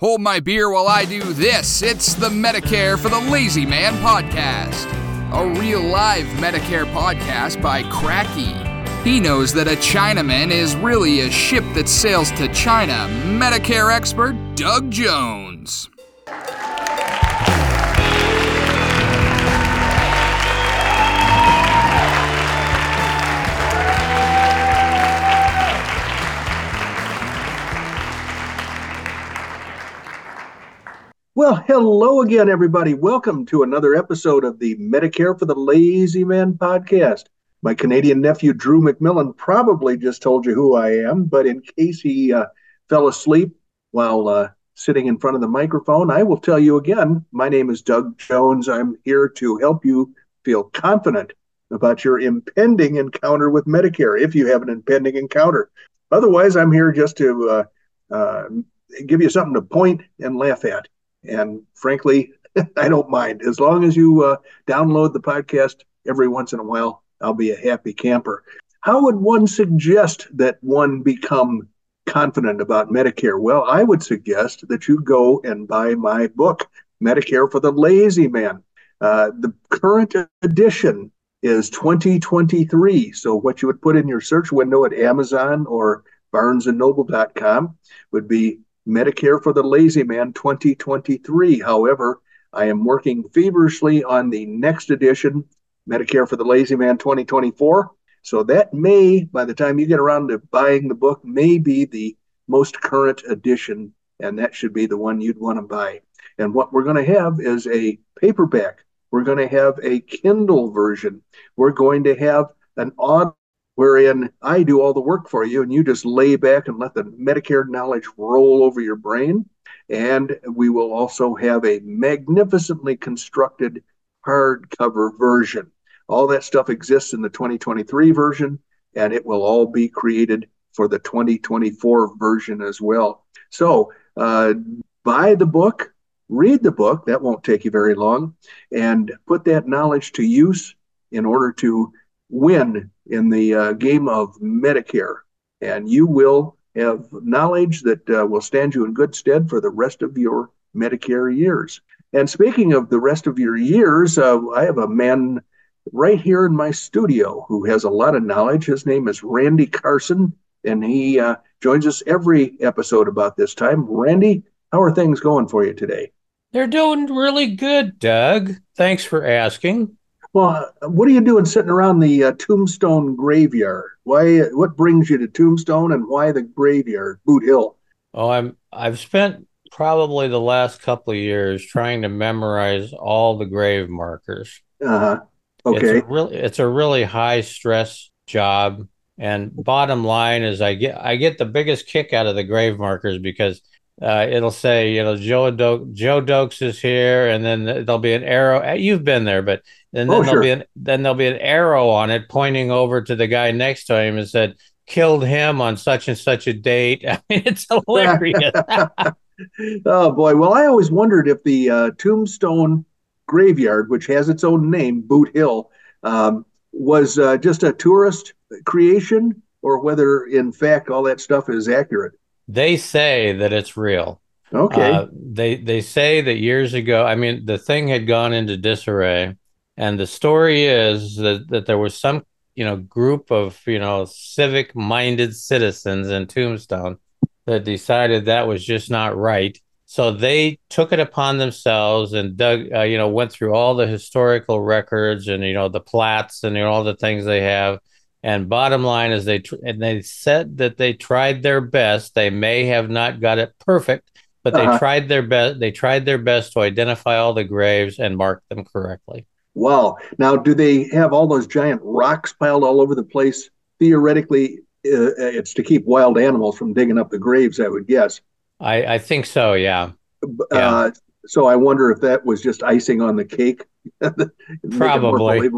Hold my beer while I do this. It's the Medicare for the Lazy Man podcast, a real live Medicare podcast by Cracky. He knows that a Chinaman is really a ship that sails to China. Medicare expert Doug Jones. Well, hello again, everybody. Welcome to another episode of the Medicare for the Lazy Man podcast. My Canadian nephew, Drew McMillan, probably just told you who I am, but in case he uh, fell asleep while uh, sitting in front of the microphone, I will tell you again. My name is Doug Jones. I'm here to help you feel confident about your impending encounter with Medicare, if you have an impending encounter. Otherwise, I'm here just to uh, uh give you something to point and laugh at. And frankly, I don't mind. As long as you uh, download the podcast every once in a while, I'll be a happy camper. How would one suggest that one become confident about Medicare? Well, I would suggest that you go and buy my book, Medicare for the Lazy Man. Uh, the current edition is 2023. So, what you would put in your search window at Amazon or barnesandnoble.com would be Medicare for the Lazy Man 2023. However, I am working feverishly on the next edition, Medicare for the Lazy Man 2024. So that may, by the time you get around to buying the book, may be the most current edition, and that should be the one you'd want to buy. And what we're going to have is a paperback. We're going to have a Kindle version. We're going to have an audio wherein I do all the work for you and you just lay back and let the Medicare knowledge roll over your brain. And we will also have a magnificently constructed hardcover version. All that stuff exists in the 2023 version, and it will all be created for the 2024 version as well. So, uh, buy the book, read the book, that won't take you very long, and put that knowledge to use in order to win in the uh, game of Medicare, and you will have knowledge that uh, will stand you in good stead for the rest of your Medicare years. And speaking of the rest of your years, uh, I have a man right here in my studio who has a lot of knowledge. His name is Randy Carson, and he uh, joins us every episode about this time. Randy, how are things going for you today? They're doing really good, Doug. Thanks for asking. Well, what are you doing sitting around the uh, Tombstone graveyard? Why? What brings you to Tombstone, and why the graveyard, Boot Hill? Oh, I'm. I've spent probably the last couple of years trying to memorize all the grave markers. Uh huh. Okay. It's a really, it's a really high stress job, and bottom line is, I get I get the biggest kick out of the grave markers because uh, it'll say, you know, Joe Do- Joe Dokes is here, and then there'll be an arrow. You've been there, but and then Oh, there'll sure. be an, then there'll be an arrow on it pointing over to the guy next to him and said, "Killed him on such and such a date." I mean, it's hilarious. oh boy. Well, I always wondered if the uh, Tombstone graveyard, which has its own name, Boot Hill, um, was uh, just a tourist creation, or whether in fact all that stuff is accurate. They say that it's real. Okay. Uh, they they say that years ago, I mean, the thing had gone into disarray, and the story is that that there was some you know group of you know civic minded citizens in Tombstone that decided that was just not right. So they took it upon themselves and dug, uh, you know, went through all the historical records and you know the plats and you know, all the things they have. And bottom line is they tr- and they said that they tried their best. They may have not got it perfect, but they Uh-huh. tried their best. They tried their best to identify all the graves and mark them correctly. Wow. Now, do they have all those giant rocks piled all over the place? Theoretically, uh, it's to keep wild animals from digging up the graves, I would guess. I, I think so. Yeah, Uh, so I wonder if that was just icing on the cake. Make it more Probably.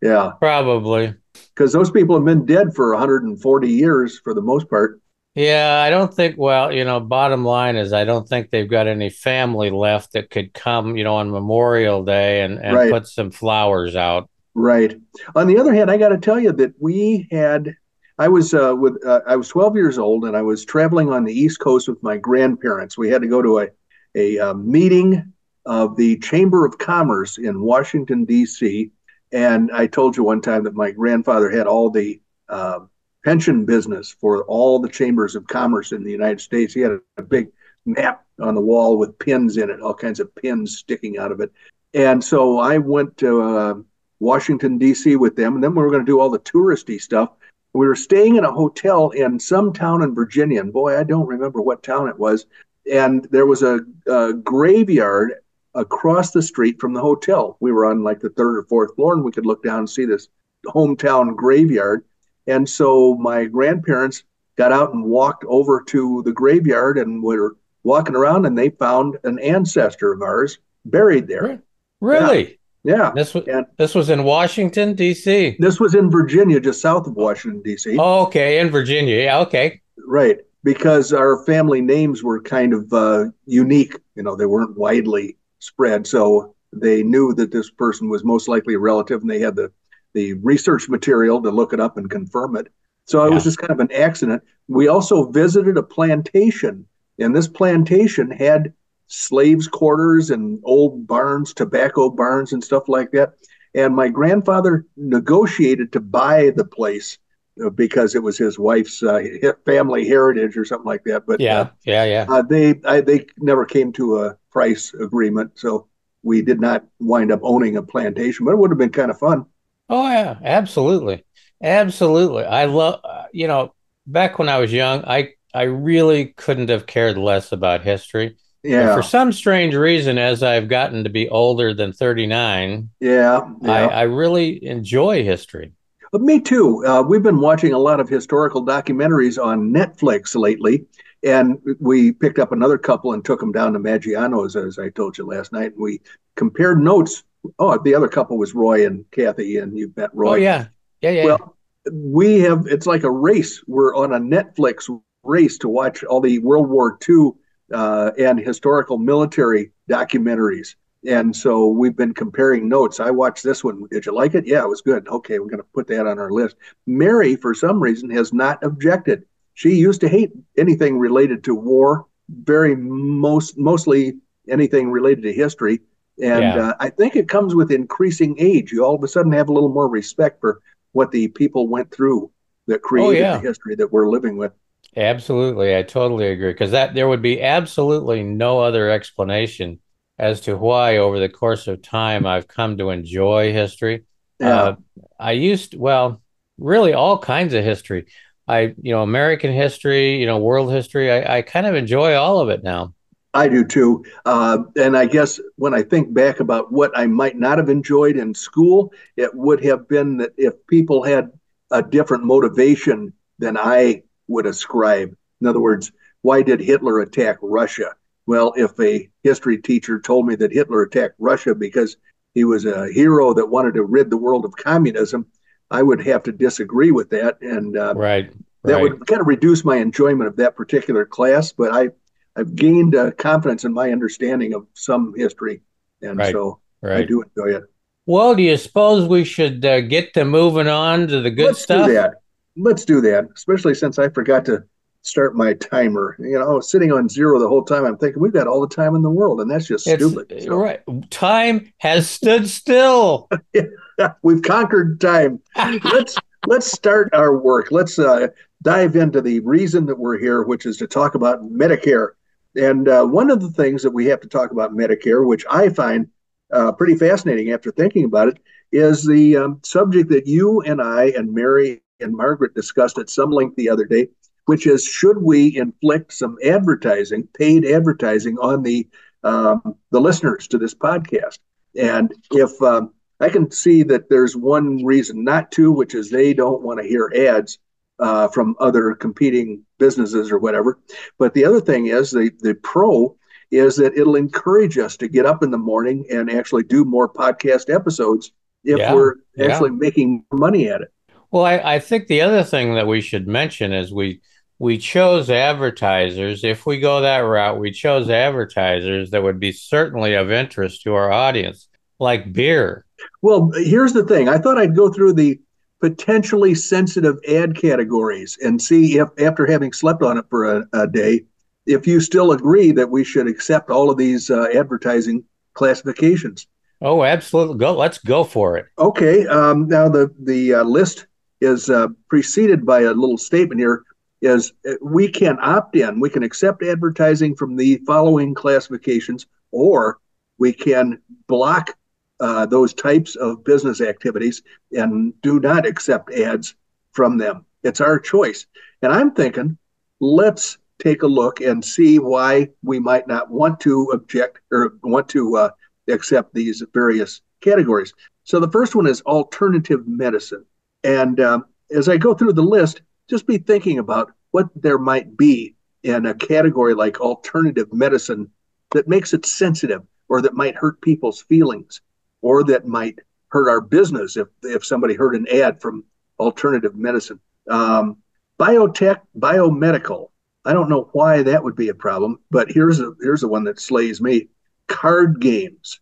Yeah, probably. Because those people have been dead for 140 years for the most part. Yeah, I don't think. Well, you know, bottom line is I don't think they've got any family left that could come, you know, on Memorial Day and and Right. put some flowers out. Right. On the other hand, I got to tell you that we had. I was uh, with uh, I was 12 years old and I was traveling on the East Coast with my grandparents. We had to go to a a uh, meeting of the Chamber of Commerce in Washington, D.C. And I told you one time that my grandfather had all the uh, pension business for all the chambers of commerce in the United States. He had a, a big map on the wall with pins in it, all kinds of pins sticking out of it. And so I went to uh, Washington, D.C. with them, and then we were going to do all the touristy stuff. We were staying in a hotel in some town in Virginia, and boy, I don't remember what town it was. And there was a, a graveyard across the street from the hotel. We were on like the third or fourth floor, and we could look down and see this hometown graveyard. And so my grandparents got out and walked over to the graveyard and were walking around, and they found an ancestor of ours buried there. Really? Yeah. yeah. This was and this was in Washington D.C. This was in Virginia, just south of Washington D.C. Oh, okay, in Virginia. Yeah, okay. Right, because our family names were kind of uh, unique. You know, they weren't widely spread. So they knew that this person was most likely a relative, and they had the the research material to look it up and confirm it. So it was just kind of an accident. We also visited a plantation, and this plantation had slaves' quarters and old barns, tobacco barns, and stuff like that. And my grandfather negotiated to buy the place uh, because it was his wife's uh, family heritage or something like that. But yeah, uh, yeah, yeah. Uh, they I, they never came to a price agreement. So we did not wind up owning a plantation, but it would have been kind of fun. Oh yeah, absolutely, absolutely. I love uh, you know back when I was young, I I really couldn't have cared less about history. Yeah. But for some strange reason, as I've gotten to be older than 39, yeah, yeah. I, I really enjoy history. But me too. Uh, we've been watching a lot of historical documentaries on Netflix lately, and we picked up another couple and took them down to Maggiano's, as I told you last night. And we compared notes. Oh, the other couple was Roy and Kathy, and you met Roy. Oh, yeah. Yeah, yeah. Well, we have, it's like a race. We're on a Netflix race to watch all the World War II uh, and historical military documentaries. And so we've been comparing notes. I watched this one. Did you like it? Yeah, it was good. Okay, we're going to put that on our list. Mary, for some reason, has not objected she used to hate anything related to war, very most mostly anything related to history. And yeah. uh, I think it comes with increasing age. You all of a sudden have a little more respect for what the people went through that created oh, yeah. the history that we're living with. Absolutely, I totally agree because that there would be absolutely no other explanation as to why over the course of time I've come to enjoy history. Yeah. Uh, I used well, really all kinds of history. I, you know, American history, you know, world history. I, I kind of enjoy all of it now. I do too. Uh, and I guess when I think back about what I might not have enjoyed in school, it would have been that if people had a different motivation than I would ascribe. In other words, why did Hitler attack Russia? Well, if a history teacher told me that Hitler attacked Russia because he was a hero that wanted to rid the world of communism, I would have to disagree with that, and uh, right, that would kind of reduce my enjoyment of that particular class. But I, I've gained uh, confidence in my understanding of some history, and right. so right. I do enjoy it. Well, do you suppose we should uh, get to moving on to the good Let's stuff? Do that. Let's do that, especially since I forgot to start my timer. You know, sitting on zero the whole time. I'm thinking we've got all the time in the world, and that's just it's, stupid. So. Right, time has stood still. we've conquered time. let's let's start our work. Let's uh, dive into the reason that we're here, which is to talk about Medicare. And uh, one of the things that we have to talk about Medicare, which I find uh, pretty fascinating after thinking about it, is the um, subject that you and I and Mary and Margaret discussed at some length the other day, which is should we inflict some advertising, paid advertising, on the um, the listeners to this podcast? And if um, I can see that there's one reason not to, which is they don't want to hear ads uh, from other competing businesses or whatever. But the other thing is the the pro is that it'll encourage us to get up in the morning and actually do more podcast episodes if yeah, we're actually yeah. making money at it. Well, I, I think the other thing that we should mention is we we chose advertisers. If we go that route, we chose advertisers that would be certainly of interest to our audience, like beer. Well, here's the thing. I thought I'd go through the potentially sensitive ad categories and see if, after having slept on it for a, a day, if you still agree that we should accept all of these uh, advertising classifications. Oh, absolutely. Go. Let's go for it. Okay. Um, now the the uh, list is uh, preceded by a little statement here. Is uh, we can opt in. We can accept advertising from the following classifications, or we can block uh, those types of business activities and do not accept ads from them. It's our choice. And I'm thinking, let's take a look and see why we might not want to object or want to uh, accept these various categories. So the first one is alternative medicine. And um, as I go through the list, just be thinking about what there might be in a category like alternative medicine that makes it sensitive or that might hurt people's feelings or that might hurt our business if, if somebody heard an ad from alternative medicine. Um, biotech, biomedical. I don't know why that would be a problem, but here's a here's the one that slays me: card games.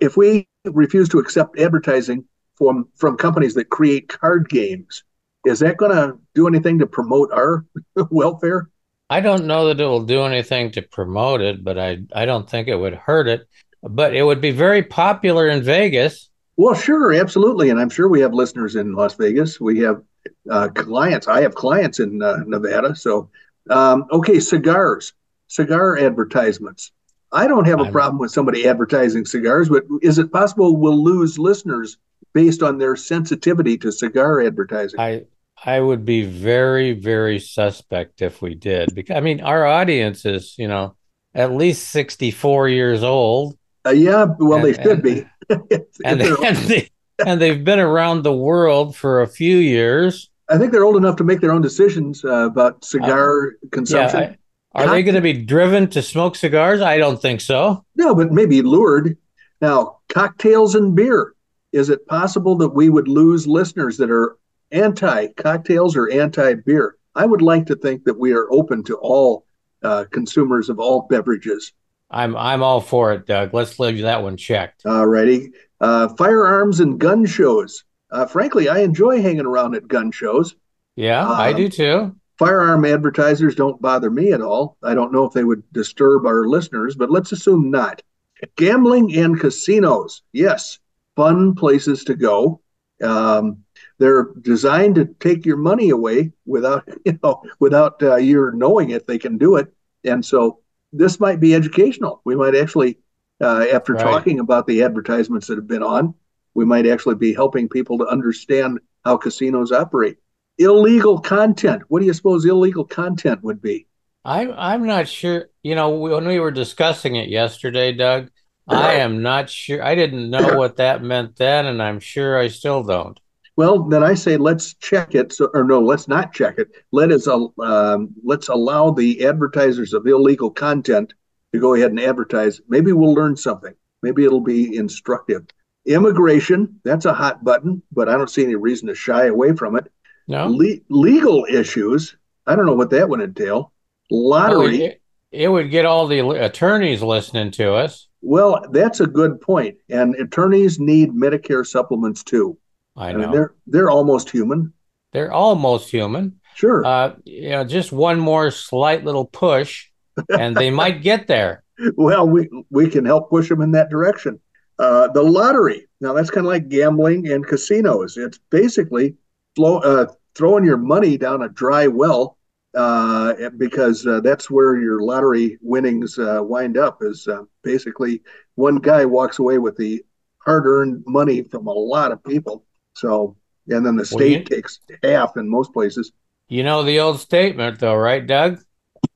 If we refuse to accept advertising from from companies that create card games, is that going to do anything to promote our welfare? I don't know that it will do anything to promote it, but I I don't think it would hurt it. But it would be very popular in Vegas. Well, sure, absolutely, and I'm sure we have listeners in Las Vegas. We have uh, clients. I have clients in uh, Nevada. So, um, okay, cigars, cigar advertisements. I don't have a I'm, problem with somebody advertising cigars, but is it possible we'll lose listeners based on their sensitivity to cigar advertising? I I would be very very suspect if we did because I mean our audience is you know at least sixty four years old. Uh, yeah, well and, they should and, be. and, they, and, they, and they've been around the world for a few years. I think they're old enough to make their own decisions uh, about cigar uh, consumption. Yeah, I, are they going to be driven to smoke cigars? I don't think so. No, but maybe lured. Now, cocktails and beer. Is it possible that we would lose listeners that are anti cocktails or anti beer? I would like to think that we are open to all uh, consumers of all beverages. I'm I'm all for it, Doug. Let's leave that one checked. All righty. Uh, firearms and gun shows. Uh, frankly, I enjoy hanging around at gun shows. Yeah, um, I do too. Firearm advertisers don't bother me at all. I don't know if they would disturb our listeners, but let's assume not. Gambling and casinos. Yes, fun places to go. Um, they're designed to take your money away without you know without uh, your knowing it. They can do it, and so this might be educational. We might actually uh, after right. talking about the advertisements that have been on, we might actually be helping people to understand how casinos operate. Illegal content. What do you suppose illegal content would be? I'm I'm not sure. You know, when we were discussing it yesterday, Doug, I am not sure. I didn't know what that meant then, and I'm sure I still don't. Well, then I say let's check it. So, or no, let's not check it. Let us um, let's allow the advertisers of illegal content to go ahead and advertise. Maybe we'll learn something. Maybe it'll be instructive. Immigration, that's a hot button, but I don't see any reason to shy away from it. No. Le- legal issues, I don't know what that would entail. Lottery. Oh, it, it would get all the attorneys listening to us. Well, that's a good point. And attorneys need Medicare supplements too. I know. I mean, they're they're almost human. They're almost human. Sure. Uh, you know, just one more slight little push, and they might get there. Well, we we can help push them in that direction. Uh, the lottery. Now that's kind of like gambling and casinos. It's basically flow, uh, throwing your money down a dry well uh, because uh, that's where your lottery winnings uh, wind up. Is basically one guy walks away with the hard-earned money from a lot of people. So, and then the state well, you, takes half in most places. You know the old statement, though, right, Doug?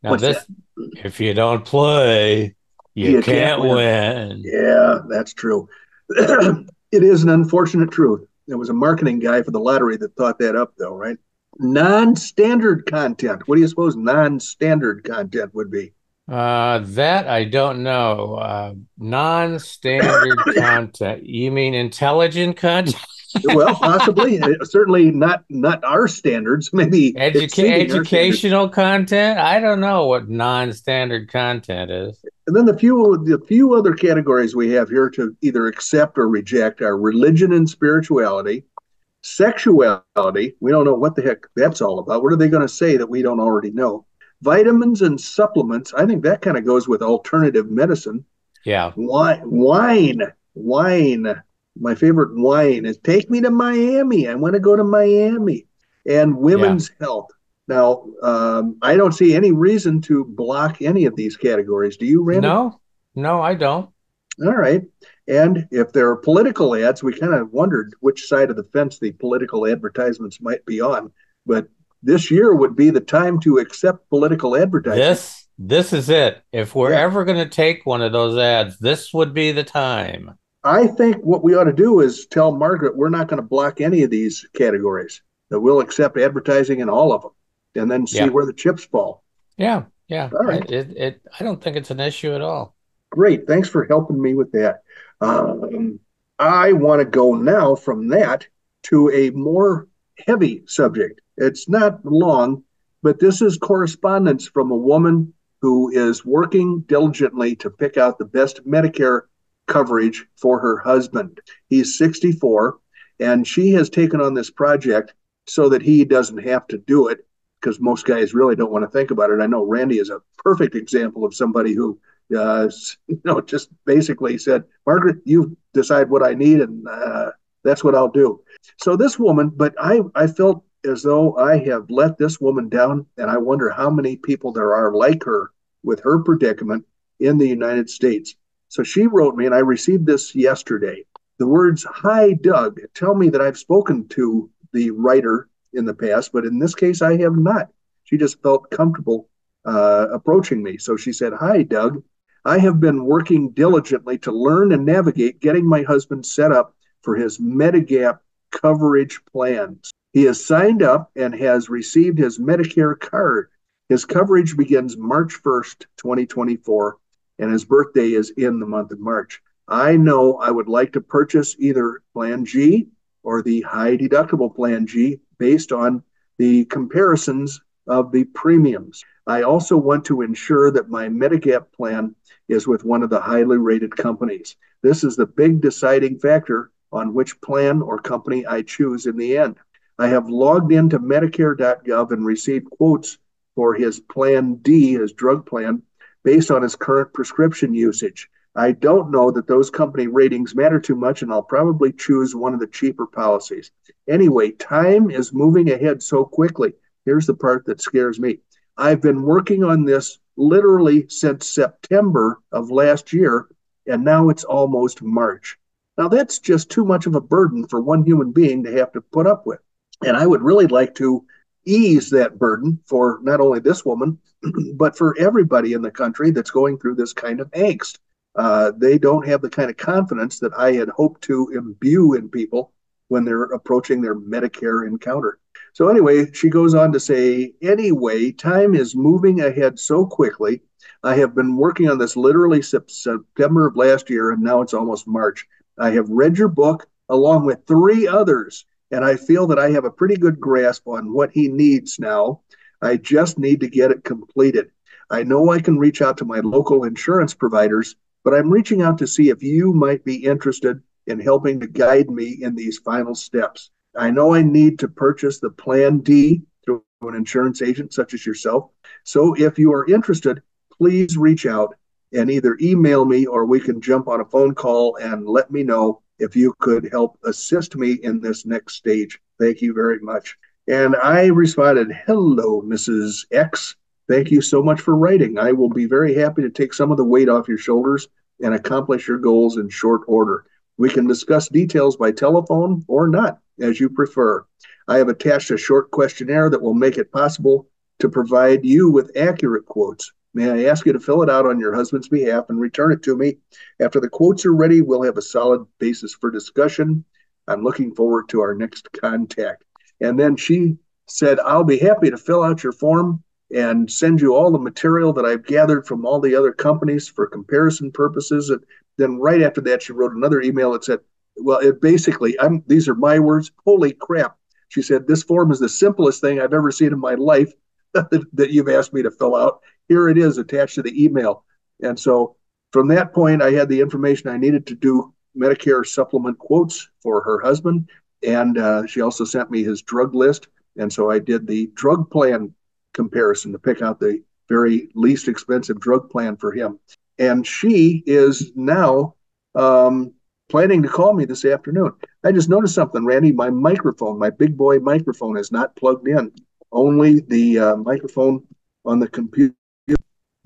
Now What's this: that? if you don't play, you, you can't, can't win. win. Yeah, that's true. it is an unfortunate truth. There was a marketing guy for the lottery that thought that up, though, right? Non-standard content. What do you suppose non-standard content would be? Uh, that I don't know. Uh, non-standard content. You mean intelligent content? Well, possibly, certainly not not our standards. Maybe Educa- educational content. I don't know what non-standard content is. And then the few the few other categories we have here to either accept or reject are religion and spirituality, sexuality. We don't know what the heck that's all about. What are they going to say that we don't already know? Vitamins and supplements. I think that kind of goes with alternative medicine. Yeah. Wine, wine, wine. My favorite wine is take me to Miami. I want to go to Miami. And women's yeah. health. Now, um, I don't see any reason to block any of these categories. Do you, Randy? No, no, I don't. All right. And if there are political ads, we kind of wondered which side of the fence the political advertisements might be on. But this year would be the time to accept political advertising. This this is it. If we're yeah. ever going to take one of those ads, this would be the time. I think what we ought to do is tell Margaret we're not going to block any of these categories. That we'll accept advertising in all of them, and then see yeah. where the chips fall. Yeah, yeah. All right. It, it, it, I don't think it's an issue at all. Great. Thanks for helping me with that. Um, I want to go now from that to a more heavy subject. It's not long, but this is correspondence from a woman who is working diligently to pick out the best Medicare coverage for her husband. He's 64, and she has taken on this project so that he doesn't have to do it because most guys really don't want to think about it. I know Randy is a perfect example of somebody who uh, you know, just basically said, Margaret, you decide what I need, and uh, that's what I'll do. So this woman, but I, I felt as though I have let this woman down, and I wonder how many people there are like her with her predicament in the United States. So she wrote me, and I received this yesterday. The words, Hi, Doug, tell me that I've spoken to the writer in the past, but in this case, I have not. She just felt comfortable uh, approaching me. So she said, Hi, Doug. I have been working diligently to learn and navigate getting my husband set up for his Medigap coverage plans. He has signed up and has received his Medicare card. His coverage begins March 1st, 2024, and his birthday is in the month of March. I know I would like to purchase either Plan G or the high deductible Plan G based on the comparisons of the premiums. I also want to ensure that my Medigap plan is with one of the highly rated companies. This is the big deciding factor on which plan or company I choose in the end. I have logged into Medicare.gov and received quotes for his Plan D, his drug plan, based on his current prescription usage. I don't know that those company ratings matter too much, and I'll probably choose one of the cheaper policies. Anyway, time is moving ahead so quickly. Here's the part that scares me. I've been working on this literally since September of last year, and now it's almost March. Now, that's just too much of a burden for one human being to have to put up with. And I would really like to ease that burden for not only this woman, but for everybody in the country that's going through this kind of angst. Uh, they don't have the kind of confidence that I had hoped to imbue in people when they're approaching their Medicare encounter. So, anyway, she goes on to say, anyway, time is moving ahead so quickly. I have been working on this literally since September of last year, and now it's almost March. I have read your book along with three others, and I feel that I have a pretty good grasp on what he needs now. I just need to get it completed. I know I can reach out to my local insurance providers, but I'm reaching out to see if you might be interested in helping to guide me in these final steps. I know I need to purchase the Plan D through an insurance agent such as yourself. So if you are interested, please reach out and either email me or we can jump on a phone call and let me know if you could help assist me in this next stage. Thank you very much. And I responded, Hello, Mrs. X. Thank you so much for writing. I will be very happy to take some of the weight off your shoulders and accomplish your goals in short order. We can discuss details by telephone or not as you prefer. I have attached a short questionnaire that will make it possible to provide you with accurate quotes. May I ask you to fill it out on your husband's behalf and return it to me? After the quotes are ready, we'll have a solid basis for discussion. I'm looking forward to our next contact. And then she said, I'll be happy to fill out your form and send you all the material that I've gathered from all the other companies for comparison purposes. And then right after that, she wrote another email that said, well, it basically, I'm these are my words. Holy crap. She said, This form is the simplest thing I've ever seen in my life that, that you've asked me to fill out. Here it is attached to the email. And so from that point, I had the information I needed to do Medicare supplement quotes for her husband. And uh, she also sent me his drug list. And so I did the drug plan comparison to pick out the very least expensive drug plan for him. And she is now um, planning to call me this afternoon. I just noticed something, Randy. My microphone, my big boy microphone, is not plugged in. Only the uh, microphone on the computer.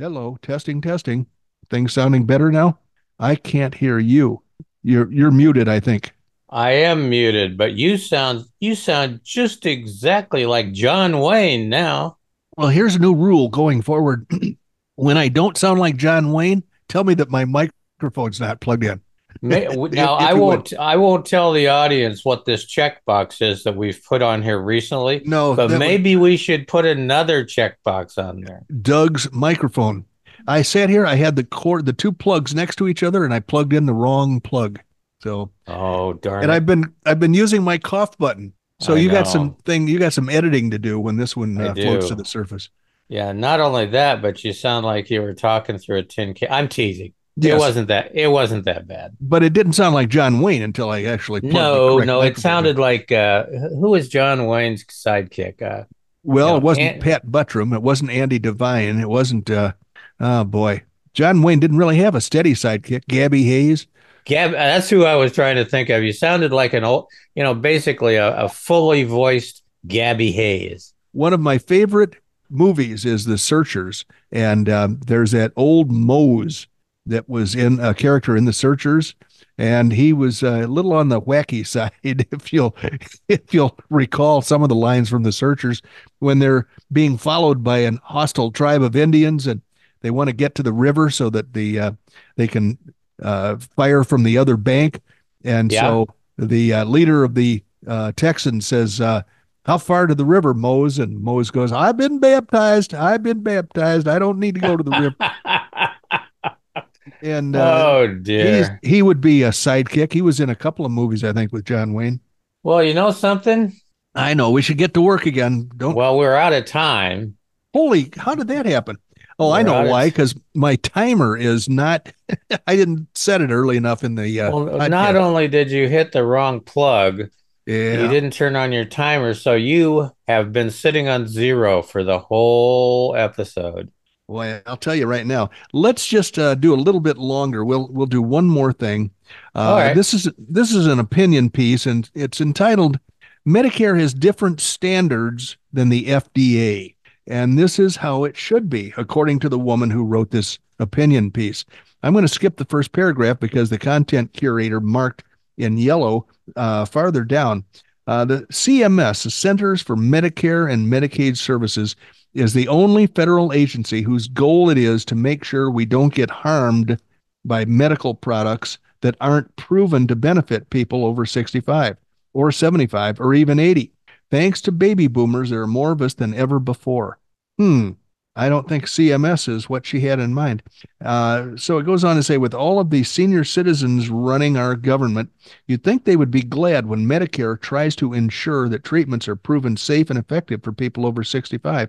Hello, testing, testing. Things sounding better now? I can't hear you. You're you're muted, I think. I am muted, but you sound you sound just exactly like John Wayne now. Well, here's a new rule going forward. when I don't sound like John Wayne, tell me that my microphone's not plugged in. May, now I won't. I won't tell the audience what this checkbox is that we've put on here recently. No, but maybe we should put another checkbox on there. Doug's microphone. I sat here. I had the cord, the two plugs next to each other, and I plugged in the wrong plug. So oh darn! And it. I've been I've been using my cough button. So I you know. got some thing. You got some editing to do when this one uh, floats to the surface. Yeah. Not only that, but you sound like you were talking through a tin can. I'm teasing. Yes. It wasn't that. It wasn't that bad. But it didn't sound like John Wayne until I actually. No, no, it sounded like uh, who was John Wayne's sidekick? Uh, well, you know, it wasn't Pat Buttram. It wasn't Andy Devine. It wasn't. Uh, oh boy, John Wayne didn't really have a steady sidekick. Gabby Hayes. Gab, that's who I was trying to think of. You sounded like an old, you know, basically a, a fully voiced Gabby Hayes. One of my favorite movies is The Searchers, and um, there's that old Mose that was in a character in The Searchers, and he was a little on the wacky side. If you'll if you'll recall some of the lines from The Searchers when they're being followed by an hostile tribe of Indians and they want to get to the river so that the uh, they can uh, fire from the other bank, and yeah. so the uh, leader of the uh, Texans says. Uh, how far to the river, Mose? And Mose goes, I've been baptized. I've been baptized. I don't need to go to the river. And uh, oh dear, he would be a sidekick. He was in a couple of movies, I think, with John Wayne. Well, you know something. I know we should get to work again. Don't. Well, we're out of time. Holy, how did that happen? Oh, we're I know why. Because my timer is not. I didn't set it early enough in the. Uh, well, not only did you hit the wrong plug, yeah. you didn't turn on your timer, so you have been sitting on zero for the whole episode. Boy, I'll tell you right now. Let's just uh, do a little bit longer. We'll we'll do one more thing. Uh, This is this is an opinion piece, and it's entitled "Medicare has different standards than the FDA," and this is how it should be, according to the woman who wrote this opinion piece. I'm going to skip the first paragraph because the content curator marked in yellow uh, farther down. Uh, the CMS, the Centers for Medicare and Medicaid Services, is the only federal agency whose goal it is to make sure we don't get harmed by medical products that aren't proven to benefit people over 65 or 75 or even 80. Thanks to baby boomers, there are more of us than ever before. Hmm. I don't think CMS is what she had in mind. Uh, so it goes on to say, with all of these senior citizens running our government, you'd think they would be glad when Medicare tries to ensure that treatments are proven safe and effective for people over 65.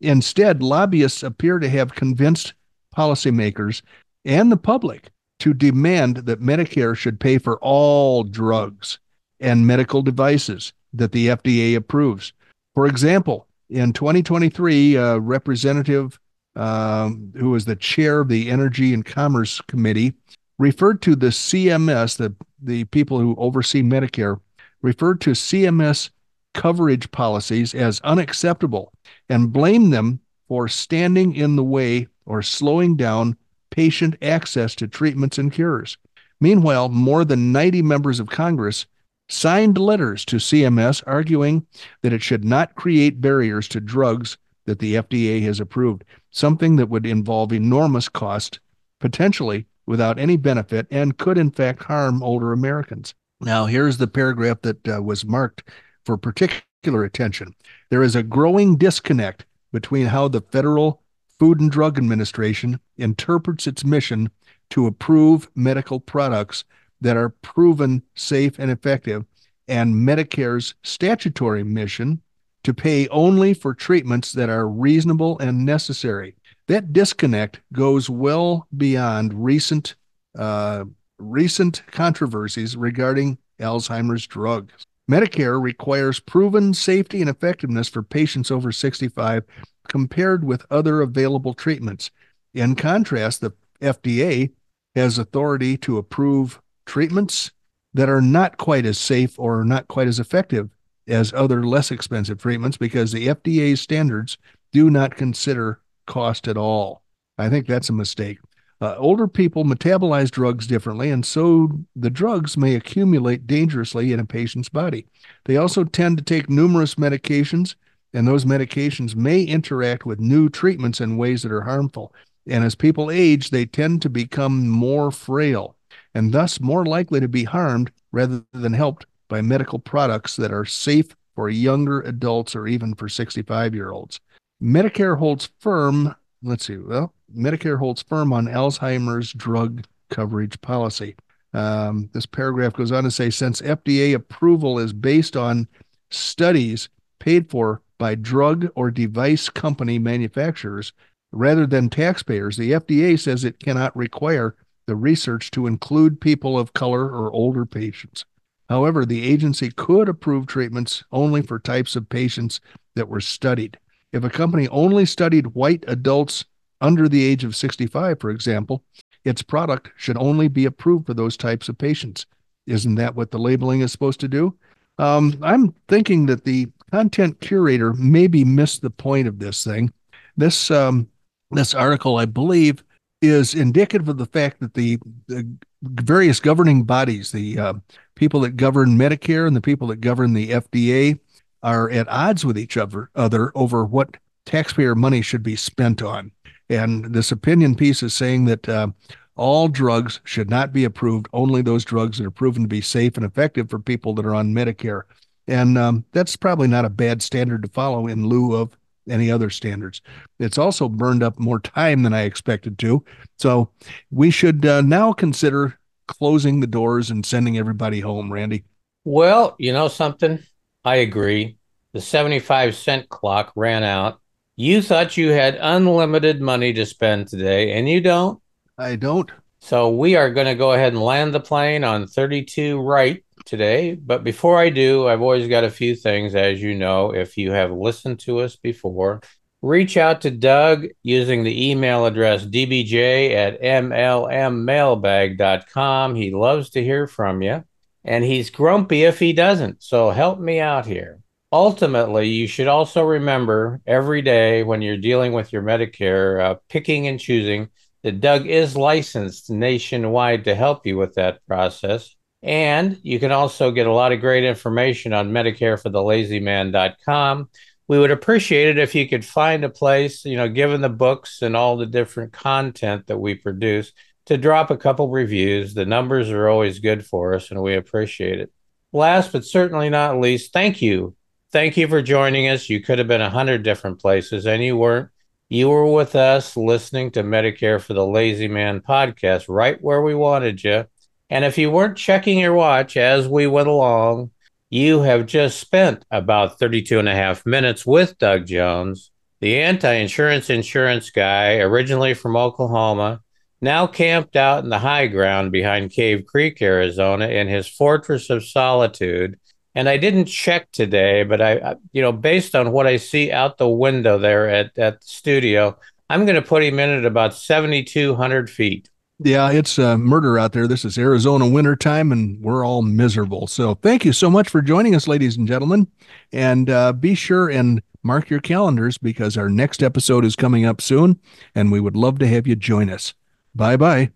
Instead, lobbyists appear to have convinced policymakers and the public to demand that Medicare should pay for all drugs and medical devices that the FDA approves. For example, in 2023, uh, Representative, um, who was the chair of the Energy and Commerce Committee, referred to the CMS, the, the people who oversee Medicare, referred to CMS coverage policies as unacceptable and blamed them for standing in the way or slowing down patient access to treatments and cures. Meanwhile, more than 90 members of Congress signed letters to CMS arguing that it should not create barriers to drugs that the FDA has approved, something that would involve enormous cost, potentially without any benefit, and could in fact harm older Americans. Now, here's the paragraph that uh, was marked for particular attention. There is a growing disconnect between how the Federal Food and Drug Administration interprets its mission to approve medical products that are proven safe and effective, and Medicare's statutory mission to pay only for treatments that are reasonable and necessary. That disconnect goes well beyond recent uh, recent controversies regarding Alzheimer's drugs. Medicare requires proven safety and effectiveness for patients over 65, compared with other available treatments. In contrast, the FDA has authority to approve treatments that are not quite as safe or not quite as effective as other less expensive treatments because the FDA standards do not consider cost at all. I think that's a mistake. Uh, older people metabolize drugs differently, and so the drugs may accumulate dangerously in a patient's body. They also tend to take numerous medications, and those medications may interact with new treatments in ways that are harmful. And as people age, they tend to become more frail and thus more likely to be harmed rather than helped by medical products that are safe for younger adults or even for 65 year olds. Medicare holds firm, let's see, well, Medicare holds firm on Alzheimer's drug coverage policy. Um, this paragraph goes on to say since FDA approval is based on studies paid for by drug or device company manufacturers rather than taxpayers, the FDA says it cannot require the research to include people of color or older patients. However, the agency could approve treatments only for types of patients that were studied. If a company only studied white adults under the age of 65, for example, its product should only be approved for those types of patients. Isn't that what the labeling is supposed to do? Um, I'm thinking that the content curator maybe missed the point of this thing. This um, this article, I believe, is indicative of the fact that the, the various governing bodies, the uh, people that govern Medicare and the people that govern the FDA, are at odds with each other, other over what taxpayer money should be spent on. And this opinion piece is saying that uh, all drugs should not be approved, only those drugs that are proven to be safe and effective for people that are on Medicare. And um, that's probably not a bad standard to follow in lieu of any other standards. It's also burned up more time than I expected to. So we should uh, now consider closing the doors and sending everybody home, Randy. Well, you know something? I agree. The 75 cent clock ran out you thought you had unlimited money to spend today, and you don't. I don't. So we are going to go ahead and land the plane on 32 right today. But before I do, I've always got a few things, as you know, if you have listened to us before. Reach out to Doug using the email address dbj at mlmmailbag.com. He loves to hear from you, and he's grumpy if he doesn't. So help me out here ultimately, you should also remember every day when you're dealing with your Medicare, uh, picking and choosing that Doug is licensed nationwide to help you with that process. And you can also get a lot of great information on Medicare for the lazyman.com. We would appreciate it if you could find a place, you know, given the books and all the different content that we produce, to drop a couple reviews. The numbers are always good for us and we appreciate it. Last but certainly not least, thank you thank you for joining us. You could have been a hundred different places, and you weren't. You were with us listening to Medicare for the Lazy Man podcast, right where we wanted you. And if you weren't checking your watch as we went along, you have just spent about 32 and a half minutes with Doug Jones, the anti insurance insurance guy, originally from Oklahoma, now camped out in the high ground behind Cave Creek, Arizona, in his fortress of solitude and I didn't check today, but I, you know, based on what I see out the window there at, at the studio, I'm going to put him in at about 7,200 feet. Yeah, it's uh, murder out there. This is Arizona wintertime, and we're all miserable. So thank you so much for joining us, ladies and gentlemen. And uh, be sure and mark your calendars because our next episode is coming up soon, and we would love to have you join us. Bye bye.